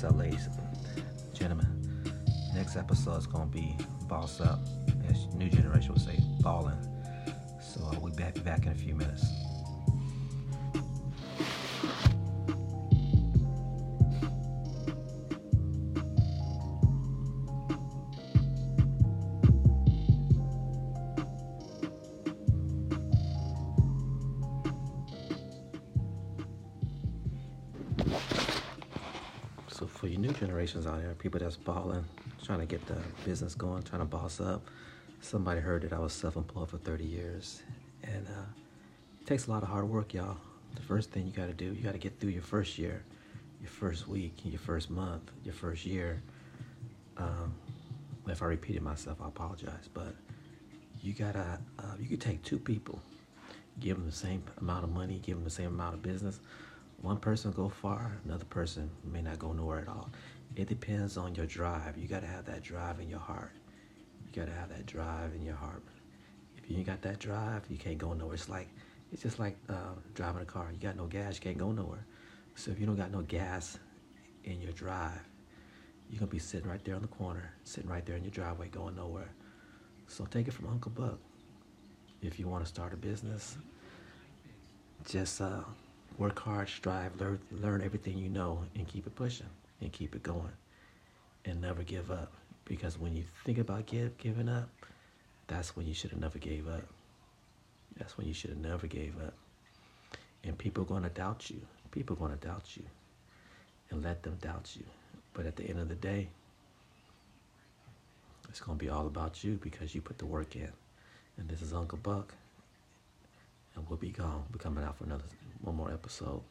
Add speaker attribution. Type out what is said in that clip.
Speaker 1: Ladies and gentlemen? Next episode is gonna be boss up, as new generation would say, balling. So uh, we back back in a few minutes. So for your new generations out there, people that's balling, trying to get the business going, trying to boss up. Somebody heard that I was self-employed for 30 years, and uh, it takes a lot of hard work, y'all. The first thing you got to do, you got to get through your first year, your first week, your first month, your first year. Um, if I repeated myself, I apologize, but you gotta, uh, you could take two people, give them the same amount of money, give them the same amount of business. One person go far, another person may not go nowhere at all. It depends on your drive. You gotta have that drive in your heart. You gotta have that drive in your heart. If you ain't got that drive, you can't go nowhere. It's like, it's just like uh, driving a car. You got no gas, you can't go nowhere. So if you don't got no gas in your drive, you're gonna be sitting right there on the corner, sitting right there in your driveway, going nowhere. So take it from Uncle Buck. If you want to start a business, just uh, work hard, strive, learn, learn everything you know, and keep it pushing and keep it going, and never give up. Because when you think about give, giving up, that's when you should have never gave up. That's when you should have never gave up. And people are going to doubt you. People are going to doubt you, and let them doubt you. But at the end of the day, it's going to be all about you because you put the work in. And this is Uncle Buck. And we'll be gone. We're coming out for another one more episode.